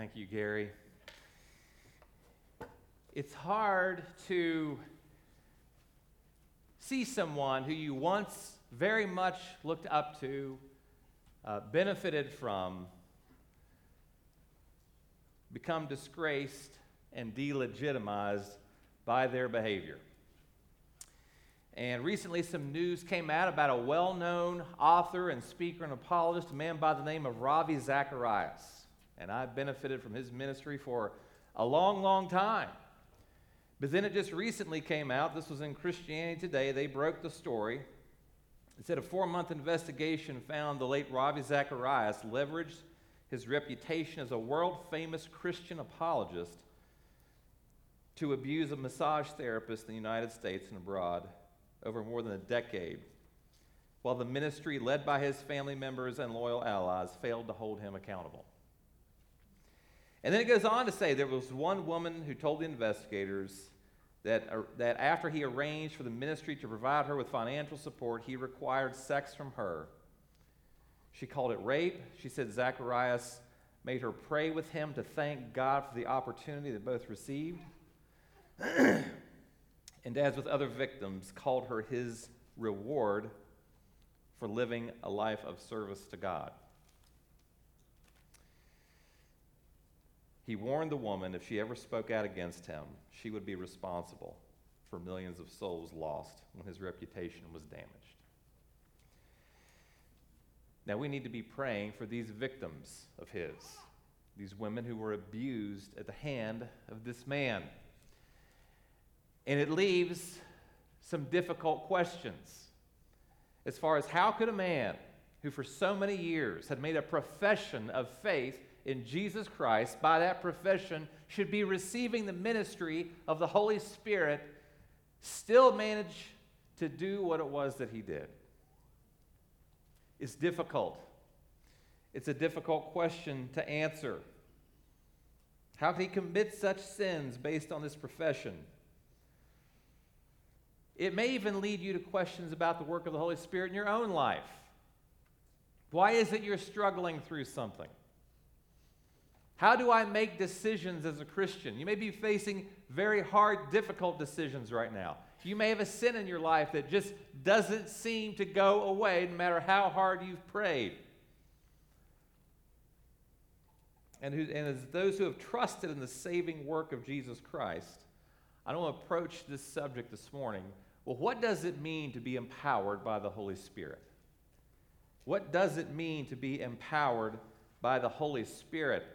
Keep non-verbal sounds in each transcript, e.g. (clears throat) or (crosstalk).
Thank you, Gary. It's hard to see someone who you once very much looked up to, uh, benefited from, become disgraced and delegitimized by their behavior. And recently, some news came out about a well known author and speaker and apologist, a man by the name of Ravi Zacharias. And I benefited from his ministry for a long, long time. But then it just recently came out, this was in Christianity Today, they broke the story. It said a four month investigation found the late Ravi Zacharias leveraged his reputation as a world famous Christian apologist to abuse a massage therapist in the United States and abroad over more than a decade, while the ministry led by his family members and loyal allies failed to hold him accountable. And then it goes on to say there was one woman who told the investigators that, uh, that after he arranged for the ministry to provide her with financial support, he required sex from her. She called it rape. She said Zacharias made her pray with him to thank God for the opportunity they both received. (clears throat) and as with other victims, called her his reward for living a life of service to God. He warned the woman if she ever spoke out against him, she would be responsible for millions of souls lost when his reputation was damaged. Now, we need to be praying for these victims of his, these women who were abused at the hand of this man. And it leaves some difficult questions as far as how could a man who for so many years had made a profession of faith in Jesus Christ by that profession should be receiving the ministry of the Holy Spirit still manage to do what it was that he did? It's difficult. It's a difficult question to answer. How could he commit such sins based on this profession? It may even lead you to questions about the work of the Holy Spirit in your own life. Why is it you're struggling through something? How do I make decisions as a Christian? You may be facing very hard, difficult decisions right now. You may have a sin in your life that just doesn't seem to go away no matter how hard you've prayed. And, who, and as those who have trusted in the saving work of Jesus Christ, I want to approach this subject this morning well, what does it mean to be empowered by the Holy Spirit? What does it mean to be empowered by the Holy Spirit?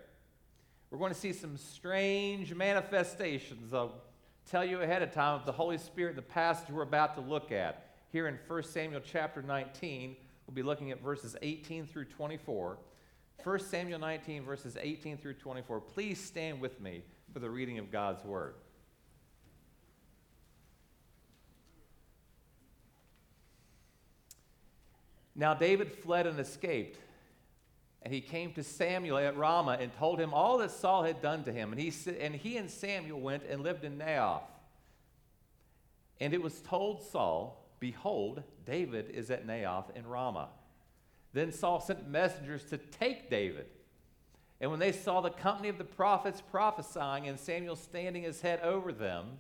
We're going to see some strange manifestations. I'll tell you ahead of time of the Holy Spirit the passage we're about to look at. Here in 1 Samuel chapter 19, we'll be looking at verses 18 through 24. 1 Samuel 19, verses 18 through 24. Please stand with me for the reading of God's word. Now David fled and escaped. And he came to Samuel at Ramah and told him all that Saul had done to him. And he, and he and Samuel went and lived in Naioth. And it was told Saul, Behold, David is at Naioth in Ramah. Then Saul sent messengers to take David. And when they saw the company of the prophets prophesying and Samuel standing his head over them,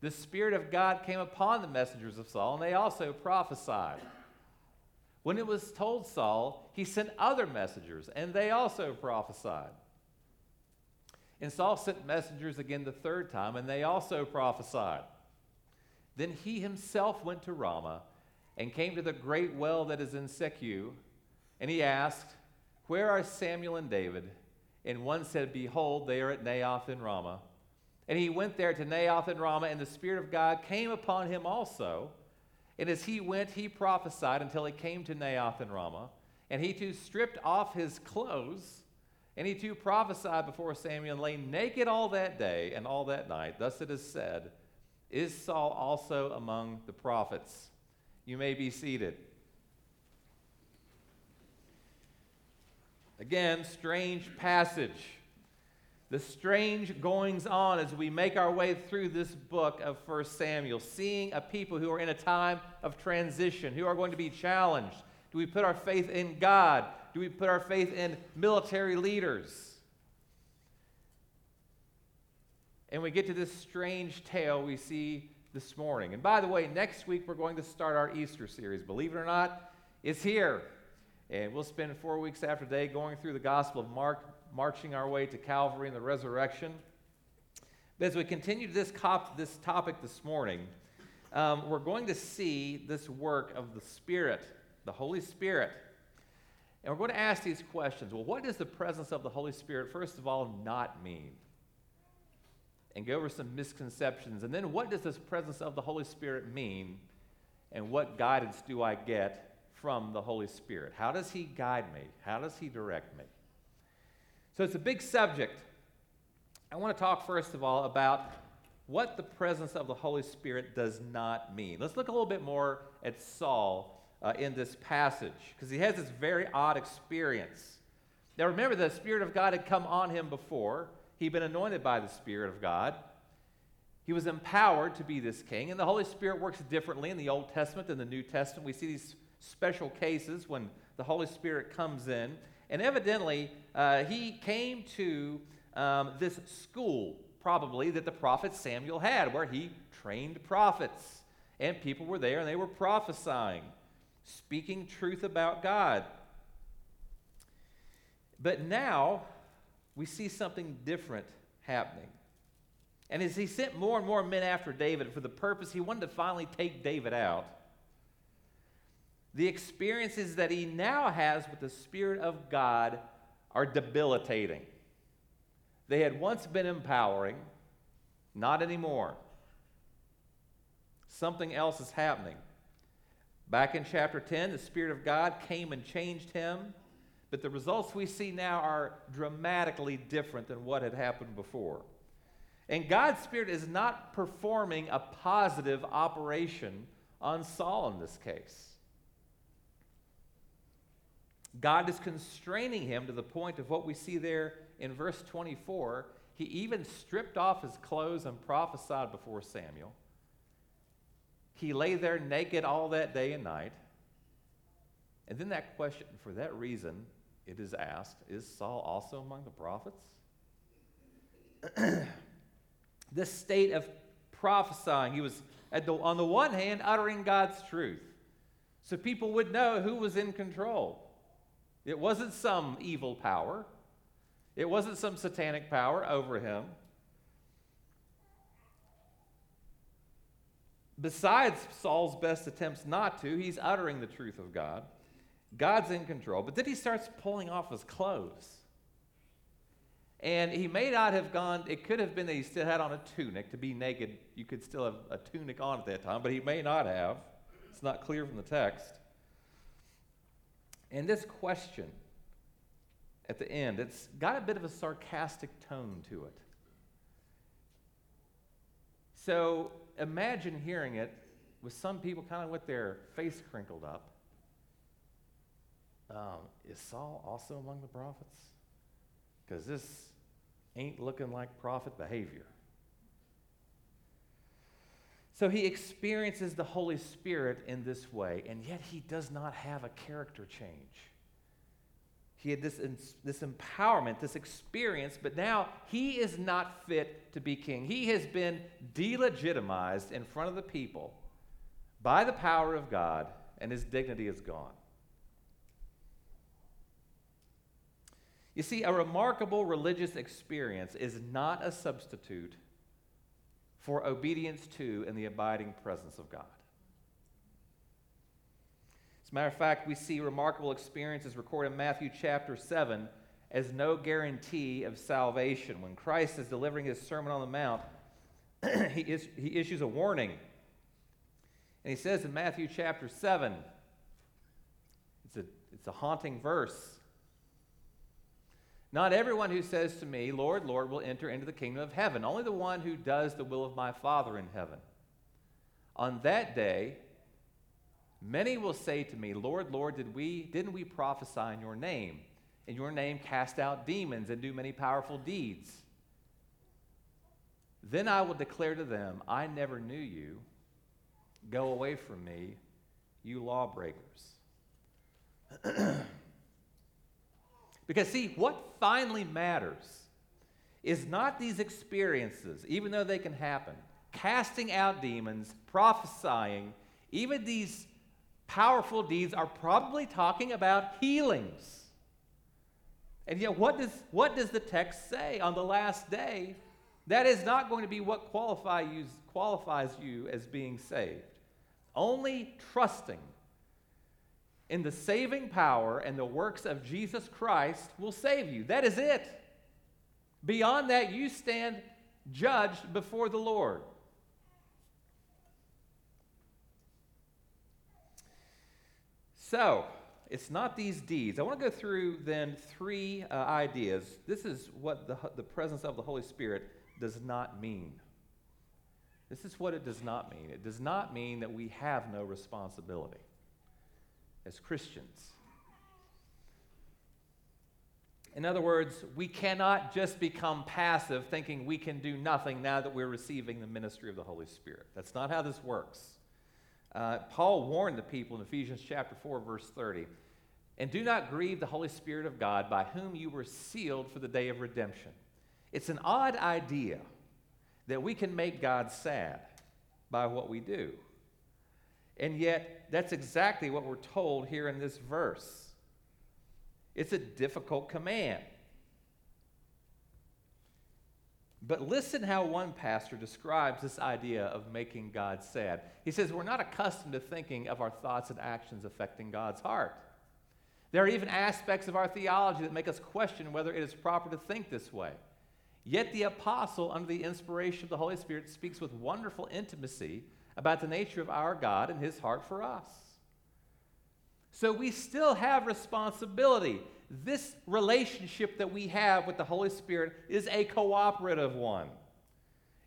the Spirit of God came upon the messengers of Saul, and they also prophesied. When it was told Saul, he sent other messengers, and they also prophesied. And Saul sent messengers again the third time, and they also prophesied. Then he himself went to Ramah and came to the great well that is in Secu, and he asked, Where are Samuel and David? And one said, Behold, they are at Naioth in Ramah. And he went there to Naioth in Ramah, and the Spirit of God came upon him also. And as he went, he prophesied until he came to Naioth and Ramah. And he too stripped off his clothes, and he too prophesied before Samuel and lay naked all that day and all that night. Thus it is said, Is Saul also among the prophets? You may be seated. Again, strange passage the strange goings on as we make our way through this book of 1 Samuel, seeing a people who are in a time of transition, who are going to be challenged. Do we put our faith in God? Do we put our faith in military leaders? and we get to this strange tale we see this morning. And by the way, next week we're going to start our Easter series. Believe it or not, it's here. And we'll spend four weeks after day going through the Gospel of Mark, marching our way to Calvary and the resurrection. But as we continue this, cop, this topic this morning, um, we're going to see this work of the Spirit, the Holy Spirit. And we're going to ask these questions. Well, what does the presence of the Holy Spirit, first of all, not mean? And go over some misconceptions. And then, what does this presence of the Holy Spirit mean? And what guidance do I get from the Holy Spirit? How does He guide me? How does He direct me? So, it's a big subject. I want to talk, first of all, about what the presence of the Holy Spirit does not mean. Let's look a little bit more at Saul uh, in this passage because he has this very odd experience. Now, remember, the Spirit of God had come on him before, he'd been anointed by the Spirit of God. He was empowered to be this king, and the Holy Spirit works differently in the Old Testament than the New Testament. We see these special cases when the Holy Spirit comes in, and evidently, uh, he came to um, this school probably that the prophet Samuel had, where he trained prophets. And people were there and they were prophesying, speaking truth about God. But now we see something different happening. And as he sent more and more men after David for the purpose, he wanted to finally take David out. The experiences that he now has with the Spirit of God are debilitating. They had once been empowering, not anymore. Something else is happening. Back in chapter 10, the Spirit of God came and changed him, but the results we see now are dramatically different than what had happened before. And God's Spirit is not performing a positive operation on Saul in this case. God is constraining him to the point of what we see there in verse 24, he even stripped off his clothes and prophesied before Samuel. He lay there naked all that day and night. And then that question, for that reason, it is asked Is Saul also among the prophets? (clears throat) this state of prophesying, he was, the, on the one hand, uttering God's truth. So people would know who was in control. It wasn't some evil power, it wasn't some satanic power over him. Besides Saul's best attempts not to, he's uttering the truth of God. God's in control. But then he starts pulling off his clothes. And he may not have gone, it could have been that he still had on a tunic. To be naked, you could still have a tunic on at that time, but he may not have. It's not clear from the text. And this question at the end. It's got a bit of a sarcastic tone to it. So imagine hearing it with some people kind of with their face crinkled up. Um, is Saul also among the prophets? Because this ain't looking like prophet behavior. So he experiences the Holy Spirit in this way, and yet he does not have a character change. He had this, this empowerment, this experience, but now he is not fit to be king. He has been delegitimized in front of the people by the power of God, and his dignity is gone. You see, a remarkable religious experience is not a substitute for obedience to and the abiding presence of God. As a matter of fact, we see remarkable experiences recorded in Matthew chapter 7 as no guarantee of salvation. When Christ is delivering his Sermon on the Mount, (clears throat) he, is, he issues a warning. And he says in Matthew chapter 7, it's a, it's a haunting verse. Not everyone who says to me, Lord, Lord, will enter into the kingdom of heaven. Only the one who does the will of my Father in heaven. On that day, Many will say to me, Lord, Lord, did we, didn't we prophesy in your name? In your name cast out demons and do many powerful deeds. Then I will declare to them, I never knew you. Go away from me, you lawbreakers. (clears throat) because, see, what finally matters is not these experiences, even though they can happen, casting out demons, prophesying, even these powerful deeds are probably talking about healings. And yet, what does, what does the text say on the last day? That is not going to be what qualify you, qualifies you as being saved. Only trusting in the saving power and the works of Jesus Christ will save you. That is it. Beyond that, you stand judged before the Lord. So, it's not these deeds. I want to go through then three uh, ideas. This is what the, the presence of the Holy Spirit does not mean. This is what it does not mean. It does not mean that we have no responsibility as Christians. In other words, we cannot just become passive thinking we can do nothing now that we're receiving the ministry of the Holy Spirit. That's not how this works. Uh, Paul warned the people in Ephesians chapter 4, verse 30 and do not grieve the Holy Spirit of God by whom you were sealed for the day of redemption. It's an odd idea that we can make God sad by what we do. And yet, that's exactly what we're told here in this verse. It's a difficult command. But listen how one pastor describes this idea of making God sad. He says, We're not accustomed to thinking of our thoughts and actions affecting God's heart. There are even aspects of our theology that make us question whether it is proper to think this way. Yet the apostle, under the inspiration of the Holy Spirit, speaks with wonderful intimacy about the nature of our God and his heart for us. So we still have responsibility. This relationship that we have with the Holy Spirit is a cooperative one,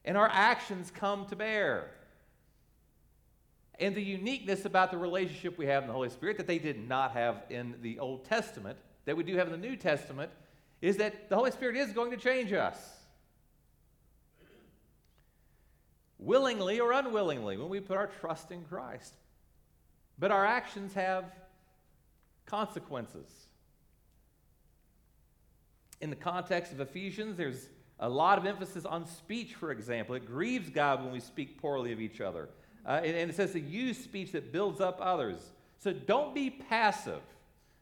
and our actions come to bear. And the uniqueness about the relationship we have in the Holy Spirit that they did not have in the Old Testament, that we do have in the New Testament, is that the Holy Spirit is going to change us. Willingly or unwillingly, when we put our trust in Christ. But our actions have consequences. In the context of Ephesians, there's a lot of emphasis on speech, for example. It grieves God when we speak poorly of each other. Uh, and, and it says to use speech that builds up others. So don't be passive.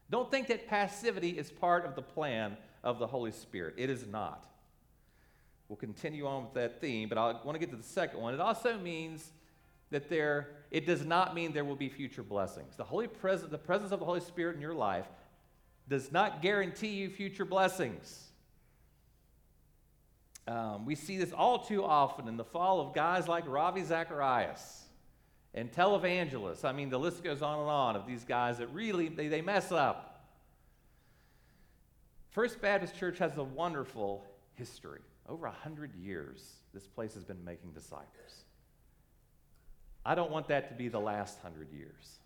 Don't think that passivity is part of the plan of the Holy Spirit. It is not. We'll continue on with that theme, but I want to get to the second one. It also means that there, it does not mean there will be future blessings. The, Holy Pres- the presence of the Holy Spirit in your life does not guarantee you future blessings. Um, we see this all too often in the fall of guys like Ravi Zacharias and televangelists. I mean, the list goes on and on of these guys that really they, they mess up. First Baptist Church has a wonderful history. Over a hundred years, this place has been making disciples. I don't want that to be the last hundred years.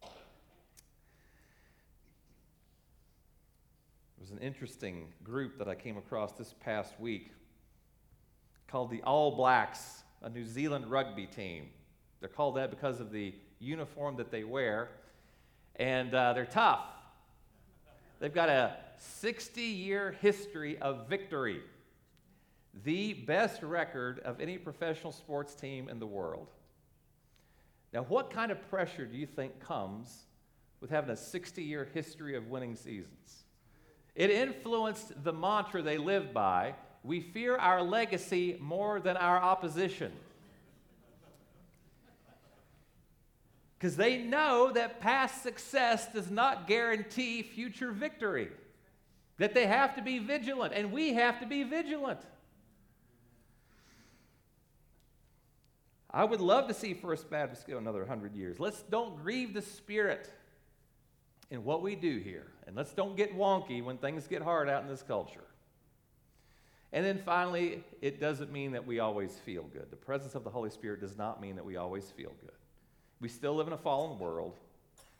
There was an interesting group that I came across this past week called the All Blacks, a New Zealand rugby team. They're called that because of the uniform that they wear. And uh, they're tough. They've got a 60 year history of victory, the best record of any professional sports team in the world. Now, what kind of pressure do you think comes with having a 60 year history of winning seasons? It influenced the mantra they live by we fear our legacy more than our opposition. because they know that past success does not guarantee future victory. That they have to be vigilant, and we have to be vigilant. I would love to see First Baptist go another 100 years. Let's don't grieve the Spirit in what we do here. And let's don't get wonky when things get hard out in this culture. And then finally, it doesn't mean that we always feel good. The presence of the Holy Spirit does not mean that we always feel good. We still live in a fallen world.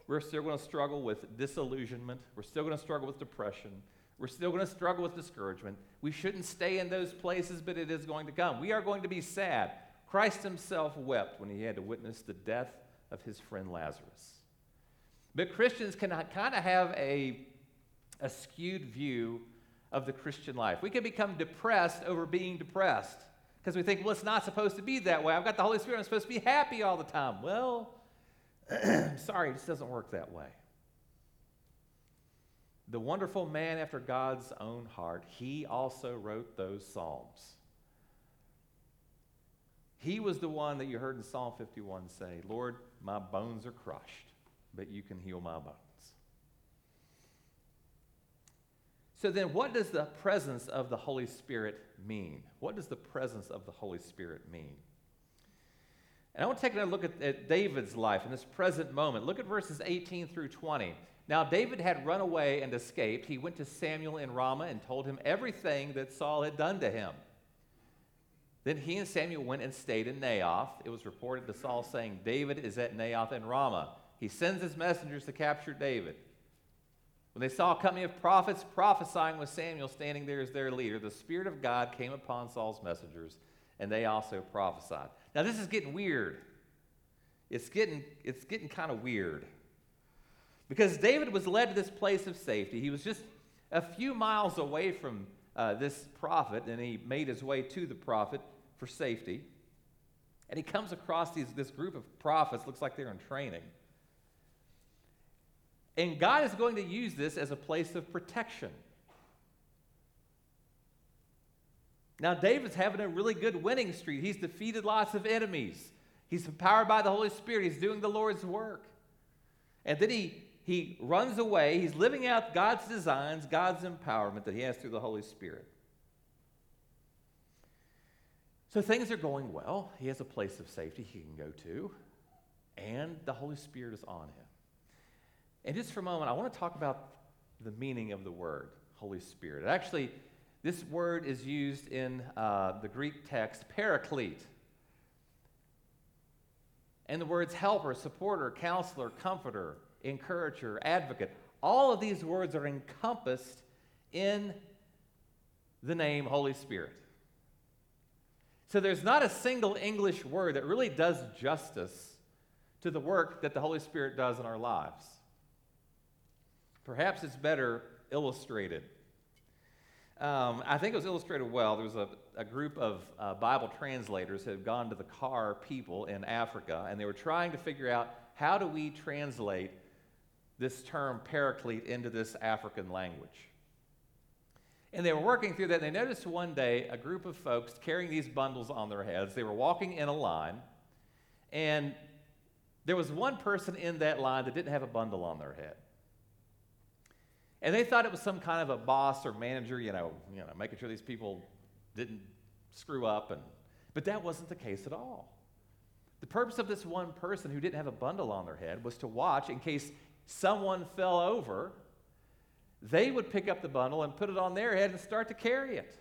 We're still going to struggle with disillusionment. We're still going to struggle with depression. We're still going to struggle with discouragement. We shouldn't stay in those places, but it is going to come. We are going to be sad. Christ himself wept when he had to witness the death of his friend Lazarus. But Christians can kind of have a, a skewed view of the Christian life. We can become depressed over being depressed because we think, well, it's not supposed to be that way. I've got the Holy Spirit. I'm supposed to be happy all the time. Well, (clears throat) sorry, it just doesn't work that way. The wonderful man after God's own heart, he also wrote those Psalms. He was the one that you heard in Psalm 51 say, Lord, my bones are crushed, but you can heal my bones. So then, what does the presence of the Holy Spirit mean? What does the presence of the Holy Spirit mean? And I want to take another look at, at, David's life in this present moment. Look at verses 18 through 20. Now, David had run away and escaped. He went to Samuel in Ramah and told him everything that Saul had done to him. Then he and Samuel went and stayed in Naioth. It was reported to Saul, saying, David is at Naioth in Ramah. He sends his messengers to capture David. When they saw a company of prophets prophesying with Samuel standing there as their leader, the Spirit of God came upon Saul's messengers, and they also prophesied. Now, this is getting weird. It's getting, it's getting kind of weird. Because David was led to this place of safety. He was just a few miles away from uh, this prophet, and he made his way to the prophet for safety. And he comes across these, this group of prophets, looks like they're in training. And God is going to use this as a place of protection. Now, David's having a really good winning streak. He's defeated lots of enemies. He's empowered by the Holy Spirit. He's doing the Lord's work. And then he, he runs away. He's living out God's designs, God's empowerment that he has through the Holy Spirit. So things are going well. He has a place of safety he can go to, and the Holy Spirit is on him. And just for a moment, I want to talk about the meaning of the word, Holy Spirit. Actually, this word is used in uh, the Greek text, paraclete. And the words helper, supporter, counselor, comforter, encourager, advocate, all of these words are encompassed in the name Holy Spirit. So there's not a single English word that really does justice to the work that the Holy Spirit does in our lives. Perhaps it's better illustrated. Um, I think it was illustrated well. There was a, a group of uh, Bible translators who had gone to the Kar people in Africa, and they were trying to figure out how do we translate this term paraclete into this African language. And they were working through that, and they noticed one day a group of folks carrying these bundles on their heads. They were walking in a line, and there was one person in that line that didn't have a bundle on their head. And they thought it was some kind of a boss or manager, you know, you know, making sure these people didn't screw up. And, but that wasn't the case at all. The purpose of this one person who didn't have a bundle on their head was to watch in case someone fell over, they would pick up the bundle and put it on their head and start to carry it.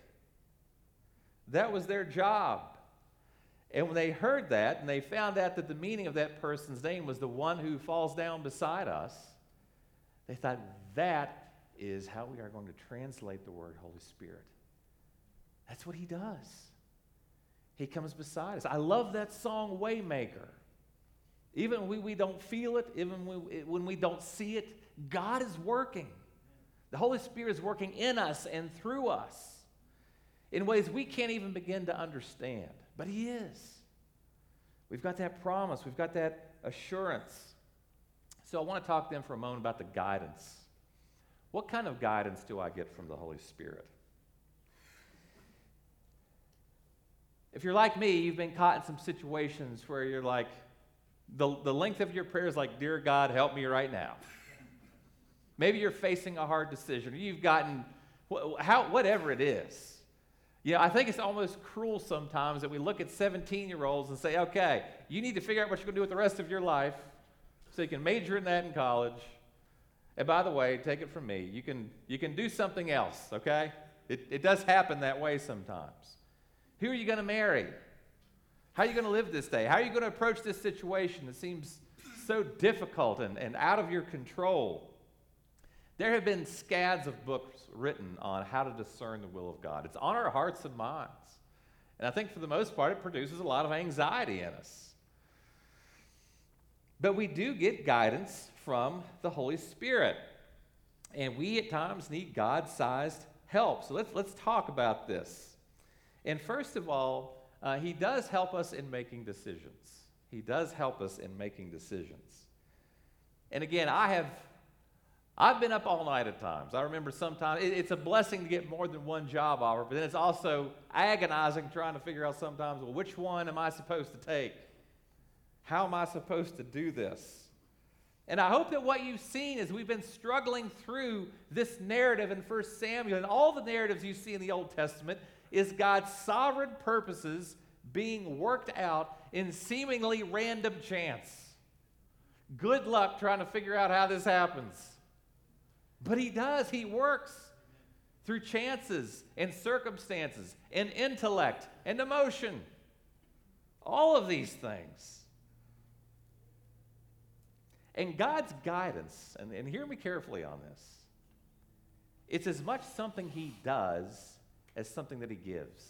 That was their job. And when they heard that and they found out that the meaning of that person's name was the one who falls down beside us, they thought, that is how we are going to translate the word Holy Spirit. That's what he does. He comes beside us. I love that song, Waymaker. Even when we don't feel it, even when we don't see it, God is working. The Holy Spirit is working in us and through us in ways we can't even begin to understand. But He is. We've got that promise, we've got that assurance. So I want to talk then for a moment about the guidance what kind of guidance do I get from the Holy Spirit? If you're like me, you've been caught in some situations where you're like, the, the length of your prayer is like, Dear God, help me right now. Maybe you're facing a hard decision. You've gotten, how, whatever it is. Know, I think it's almost cruel sometimes that we look at 17 year olds and say, okay, you need to figure out what you're going to do with the rest of your life so you can major in that in college and by the way, take it from me, you can, you can do something else, okay? It, it does happen that way sometimes. Who are you going to marry? How are you going to live this day? How are you going to approach this situation that seems so difficult and, and out of your control? There have been scads of books written on how to discern the will of God. It's on our hearts and minds. And I think for the most part, it produces a lot of anxiety in us. But we do get guidance from the Holy Spirit. And we at times need God sized help. So let's, let's talk about this. And first of all, uh, he does help us in making decisions. He does help us in making decisions. And again, I have I've been up all night at times. I remember sometimes it, it's a blessing to get more than one job offer, but then it's also agonizing trying to figure out sometimes, well, which one am I supposed to take? How am I supposed to do this? And I hope that what you've seen as we've been struggling through this narrative in 1 Samuel and all the narratives you see in the Old Testament is God's sovereign purposes being worked out in seemingly random chance. Good luck trying to figure out how this happens. But he does, he works through chances and circumstances and intellect and emotion. All of these things. And God's guidance, and, and hear me carefully on this, it's as much something he does as something that he gives.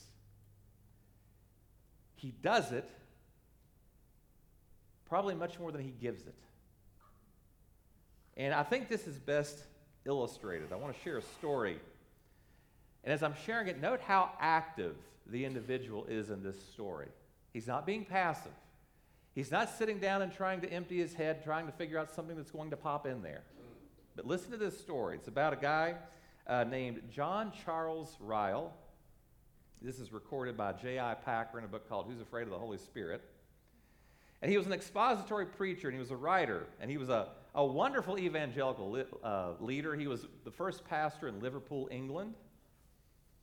He does it probably much more than he gives it. And I think this is best illustrated. I want to share a story. And as I'm sharing it, note how active the individual is in this story. He's not being passive. He's not sitting down and trying to empty his head, trying to figure out something that's going to pop in there. But listen to this story. It's about a guy uh, named John Charles Ryle. This is recorded by J.I. Packer in a book called Who's Afraid of the Holy Spirit. And he was an expository preacher, and he was a writer, and he was a a wonderful evangelical li- uh, leader. He was the first pastor in Liverpool, England.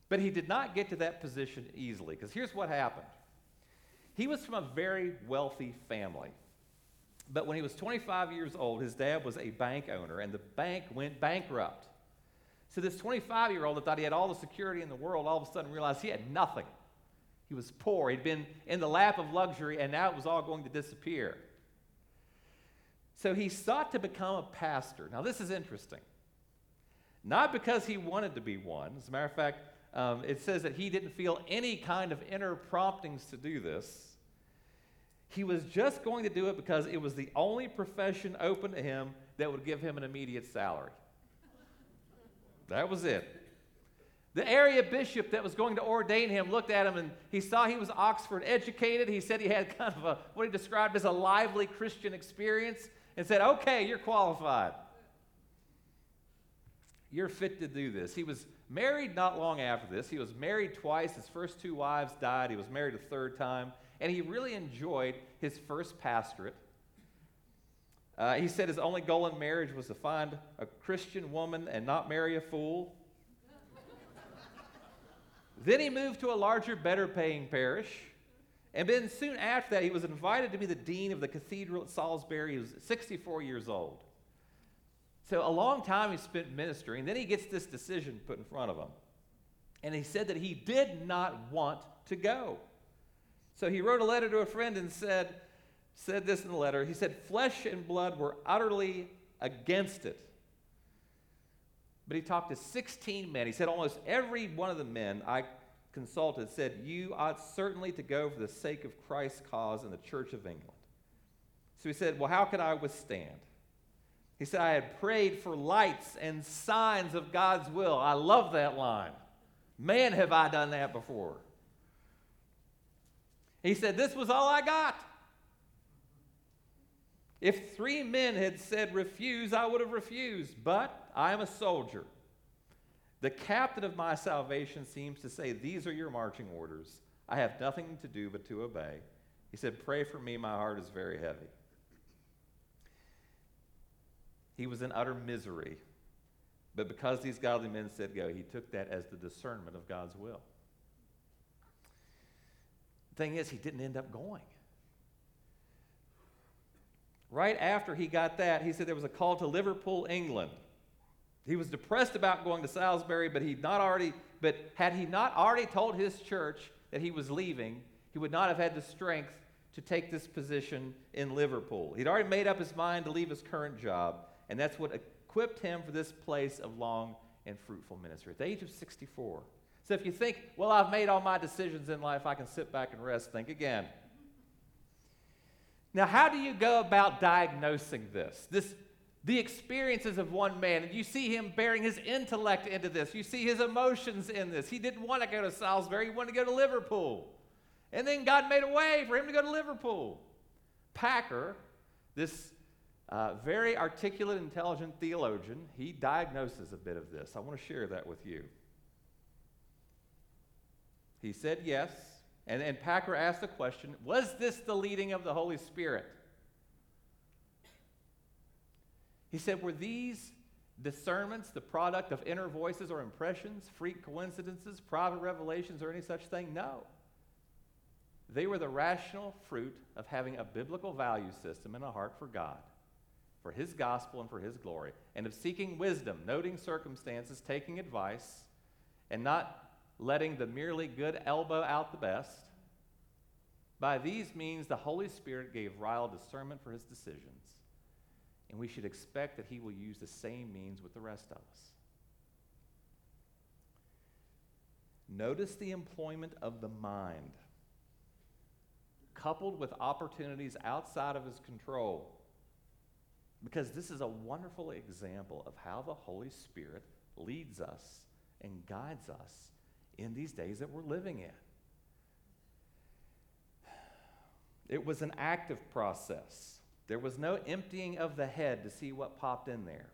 But he did not get to that position easily, because here's what happened. He was from a very wealthy family. But when he was 25 years old, his dad was a bank owner, and the bank went bankrupt. So this 25 year old that thought he had all the security in the world all of a sudden realized he had nothing. He was poor. He'd been in the lap of luxury, and now it was all going to disappear. So he sought to become a pastor. Now, this is interesting. Not because he wanted to be one. As a matter of fact, um, it says that he didn't feel any kind of inner promptings to do this. He was just going to do it because it was the only profession open to him that would give him an immediate salary. That was it. The area bishop that was going to ordain him looked at him and he saw he was Oxford educated. He said he had kind of a, what he described as a lively Christian experience and said, Okay, you're qualified. You're fit to do this. He was married not long after this. He was married twice. His first two wives died. He was married a third time. And he really enjoyed his first pastorate. Uh, he said his only goal in marriage was to find a Christian woman and not marry a fool. then he moved to a larger, better paying parish. And then soon after that, he was invited to be the dean of the cathedral at Salisbury. He was 64 years old. So a long time he spent ministering. Then he gets this decision put in front of him. And he said that he did not want to go. So he wrote a letter to a friend and said, said this in the letter. He said, Flesh and blood were utterly against it. But he talked to 16 men. He said, Almost every one of the men I consulted said, You ought certainly to go for the sake of Christ's cause in the Church of England. So he said, Well, how could I withstand? He said, I had prayed for lights and signs of God's will. I love that line. Man, have I done that before. He said, This was all I got. If three men had said refuse, I would have refused, but I am a soldier. The captain of my salvation seems to say, These are your marching orders. I have nothing to do but to obey. He said, Pray for me, my heart is very heavy. He was in utter misery. But because these godly men said go, he took that as the discernment of God's will. Thing is, he didn't end up going. Right after he got that, he said there was a call to Liverpool, England. He was depressed about going to Salisbury, but he not already, but had he not already told his church that he was leaving, he would not have had the strength to take this position in Liverpool. He'd already made up his mind to leave his current job, and that's what equipped him for this place of long and fruitful ministry at the age of 64. So if you think, well, I've made all my decisions in life, I can sit back and rest, think again. Now, how do you go about diagnosing this? This the experiences of one man, and you see him bearing his intellect into this. You see his emotions in this. He didn't want to go to Salisbury, he wanted to go to Liverpool. And then God made a way for him to go to Liverpool. Packer, this uh, very articulate, intelligent theologian, he diagnoses a bit of this. I want to share that with you. He said yes, and, and Packer asked the question Was this the leading of the Holy Spirit? He said, Were these discernments the product of inner voices or impressions, freak coincidences, private revelations, or any such thing? No. They were the rational fruit of having a biblical value system and a heart for God, for His gospel and for His glory, and of seeking wisdom, noting circumstances, taking advice, and not letting the merely good elbow out the best. By these means, the Holy Spirit gave Ryle discernment for his decisions and we should expect that he will use the same means with the rest of us. Notice the employment of the mind, coupled with opportunities outside of his control. Because this is a wonderful example of how the Holy Spirit leads us and guides us in these days that we're living in. It was an active process. There was no emptying of the head to see what popped in there.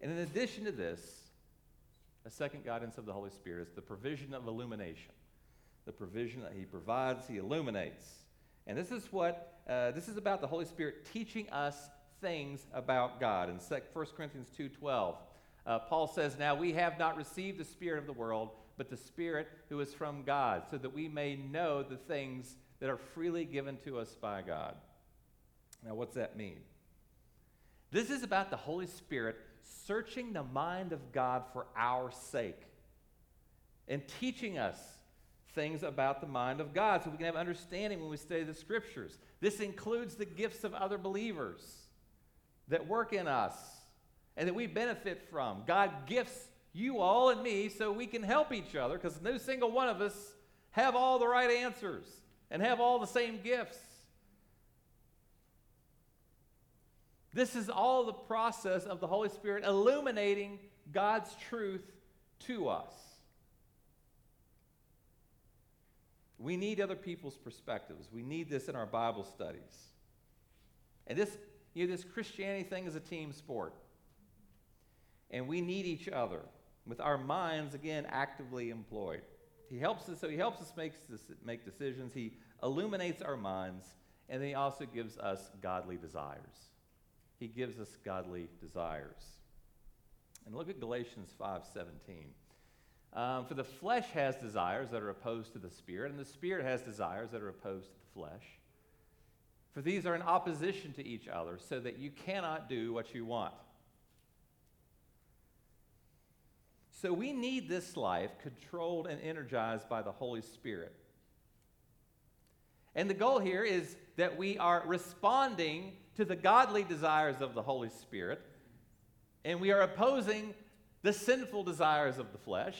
And in addition to this, a second guidance of the Holy Spirit is the provision of illumination. The provision that He provides, He illuminates. And this is what, uh, this is about the Holy Spirit teaching us things about God. In 1 Corinthians 2.12, uh, Paul says, Now we have not received the Spirit of the world, but the Spirit who is from God, so that we may know the things that are freely given to us by God. Now, what's that mean? This is about the Holy Spirit searching the mind of God for our sake and teaching us things about the mind of God so we can have understanding when we study the scriptures. This includes the gifts of other believers that work in us and that we benefit from. God gifts you all and me so we can help each other because no single one of us have all the right answers and have all the same gifts. This is all the process of the Holy Spirit illuminating God's truth to us. We need other people's perspectives. We need this in our Bible studies. And this, you know, this Christianity thing is a team sport. And we need each other with our minds, again, actively employed. He helps us, so he helps us make, make decisions. He illuminates our minds, and he also gives us godly desires. He gives us godly desires. And look at Galatians 5:17. Um, For the flesh has desires that are opposed to the spirit, and the spirit has desires that are opposed to the flesh. For these are in opposition to each other, so that you cannot do what you want. So we need this life controlled and energized by the Holy Spirit. And the goal here is that we are responding to the godly desires of the Holy Spirit, and we are opposing the sinful desires of the flesh.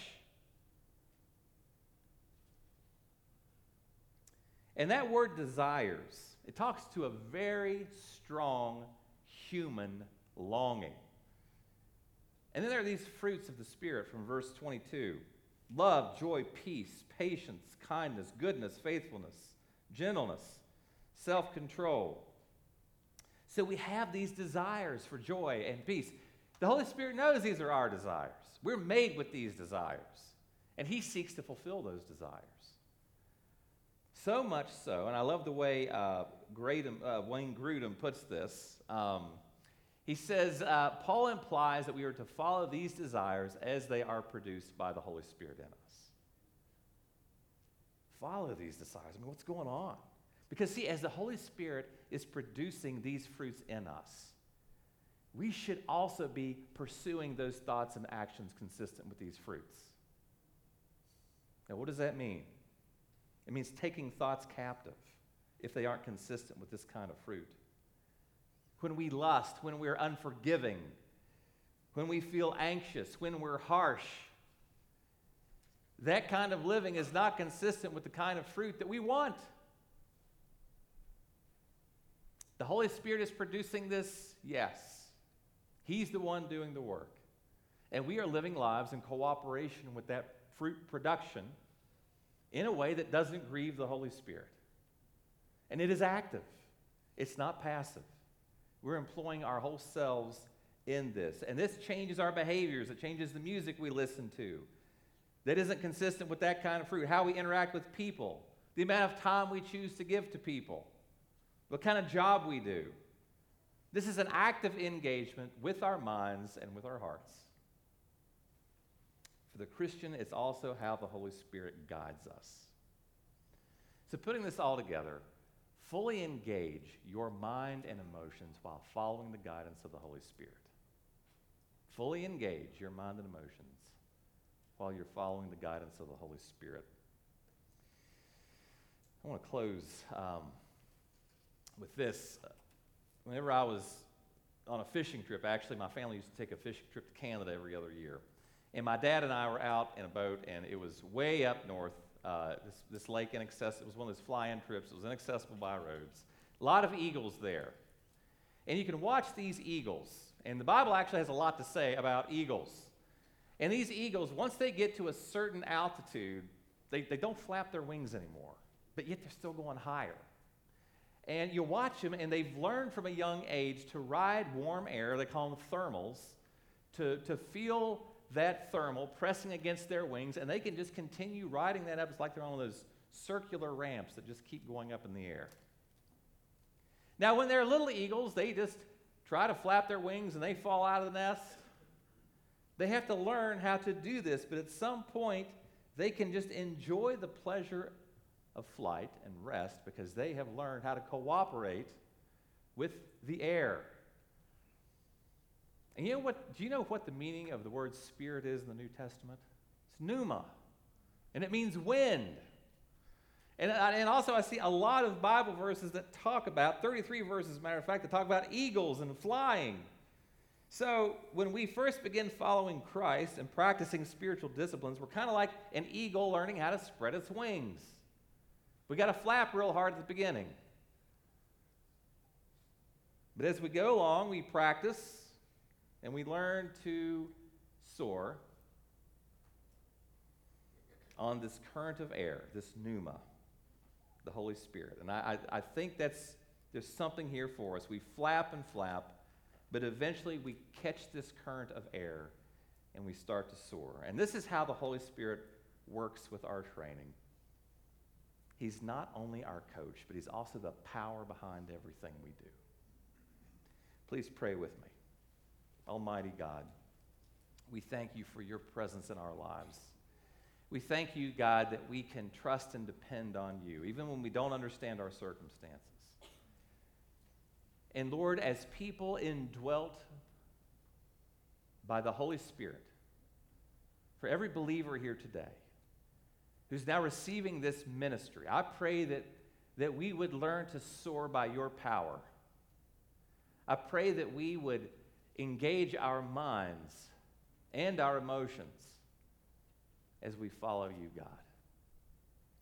And that word desires, it talks to a very strong human longing. And then there are these fruits of the Spirit from verse 22 love, joy, peace, patience, kindness, goodness, faithfulness gentleness, self control. So we have these desires for joy and peace. The Holy Spirit knows these are our desires. We're made with these desires, and He seeks to fulfill those desires. So much so, and I love the way uh, uh, Wayne Grudem puts this. Um, he says, uh, Paul implies that we are to follow these desires as they are produced by the Holy Spirit in us follow these desires? I mean, what's going on? Because, see, as the Holy Spirit is producing these fruits in us, we should also be pursuing those thoughts and actions consistent with these fruits. Now, what does that mean? It means taking thoughts captive if they aren't consistent with this kind of fruit. When we lust, when we're unforgiving, when we feel anxious, when we're harsh, that kind of living is not consistent with the kind of fruit that we want. The Holy Spirit is producing this? Yes. He's the one doing the work. And we are living lives in cooperation with that fruit production in a way that doesn't grieve the Holy Spirit. And it is active, it's not passive. We're employing our whole selves in this. And this changes our behaviors, it changes the music we listen to. That isn't consistent with that kind of fruit. How we interact with people, the amount of time we choose to give to people, what kind of job we do. This is an active engagement with our minds and with our hearts. For the Christian, it's also how the Holy Spirit guides us. So, putting this all together, fully engage your mind and emotions while following the guidance of the Holy Spirit. Fully engage your mind and emotions while you're following the guidance of the Holy Spirit. I want to close um, with this. Whenever I was on a fishing trip, actually, my family used to take a fishing trip to Canada every other year. And my dad and I were out in a boat, and it was way up north. Uh, this, this lake inaccessible. It was one of those fly-in trips. It was inaccessible by roads. A lot of eagles there, and you can watch these eagles. And the Bible actually has a lot to say about eagles. And these eagles, once they get to a certain altitude, they, they don't flap their wings anymore, but yet they're still going higher. And you watch them, and they've learned from a young age to ride warm air, they call them thermals, to, to feel that thermal pressing against their wings, and they can just continue riding that up. It's like they're on those circular ramps that just keep going up in the air. Now, when they're little eagles, they just try to flap their wings and they fall out of the nest. They have to learn how to do this, but at some point, they can just enjoy the pleasure of flight and rest because they have learned how to cooperate with the air. And you know what? Do you know what the meaning of the word spirit is in the New Testament? It's pneuma, and it means wind. And, uh, and also, I see a lot of Bible verses that talk about, 33 verses, as a matter of fact, that talk about eagles and flying. So, when we first begin following Christ and practicing spiritual disciplines, we're kind of like an eagle learning how to spread its wings. We got to flap real hard at the beginning. But as we go along, we practice and we learn to soar on this current of air, this pneuma, the Holy Spirit. And I, I, I think that's there's something here for us. We flap and flap, but eventually we catch this current of air and we start to soar. And this is how the Holy Spirit works with our training. He's not only our coach, but he's also the power behind everything we do. Please pray with me. Almighty God, we thank you for your presence in our lives. We thank you, God, that we can trust and depend on you, even when we don't understand our circumstances. And Lord, as people indwelt by the Holy Spirit, for every believer here today who's now receiving this ministry, I pray that, that we would learn to soar by your power. I pray that we would engage our minds and our emotions as we follow you, God.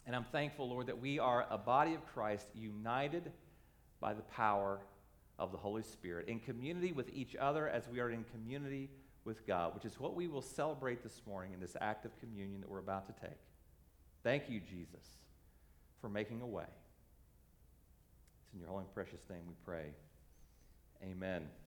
And I'm thankful, Lord, that we are a body of Christ united by the power of the Holy Spirit, in community with each other as we are in community with God, which is what we will celebrate this morning in this act of communion that we're about to take. Thank you, Jesus, for making a way. It's in your holy and precious name we pray. Amen.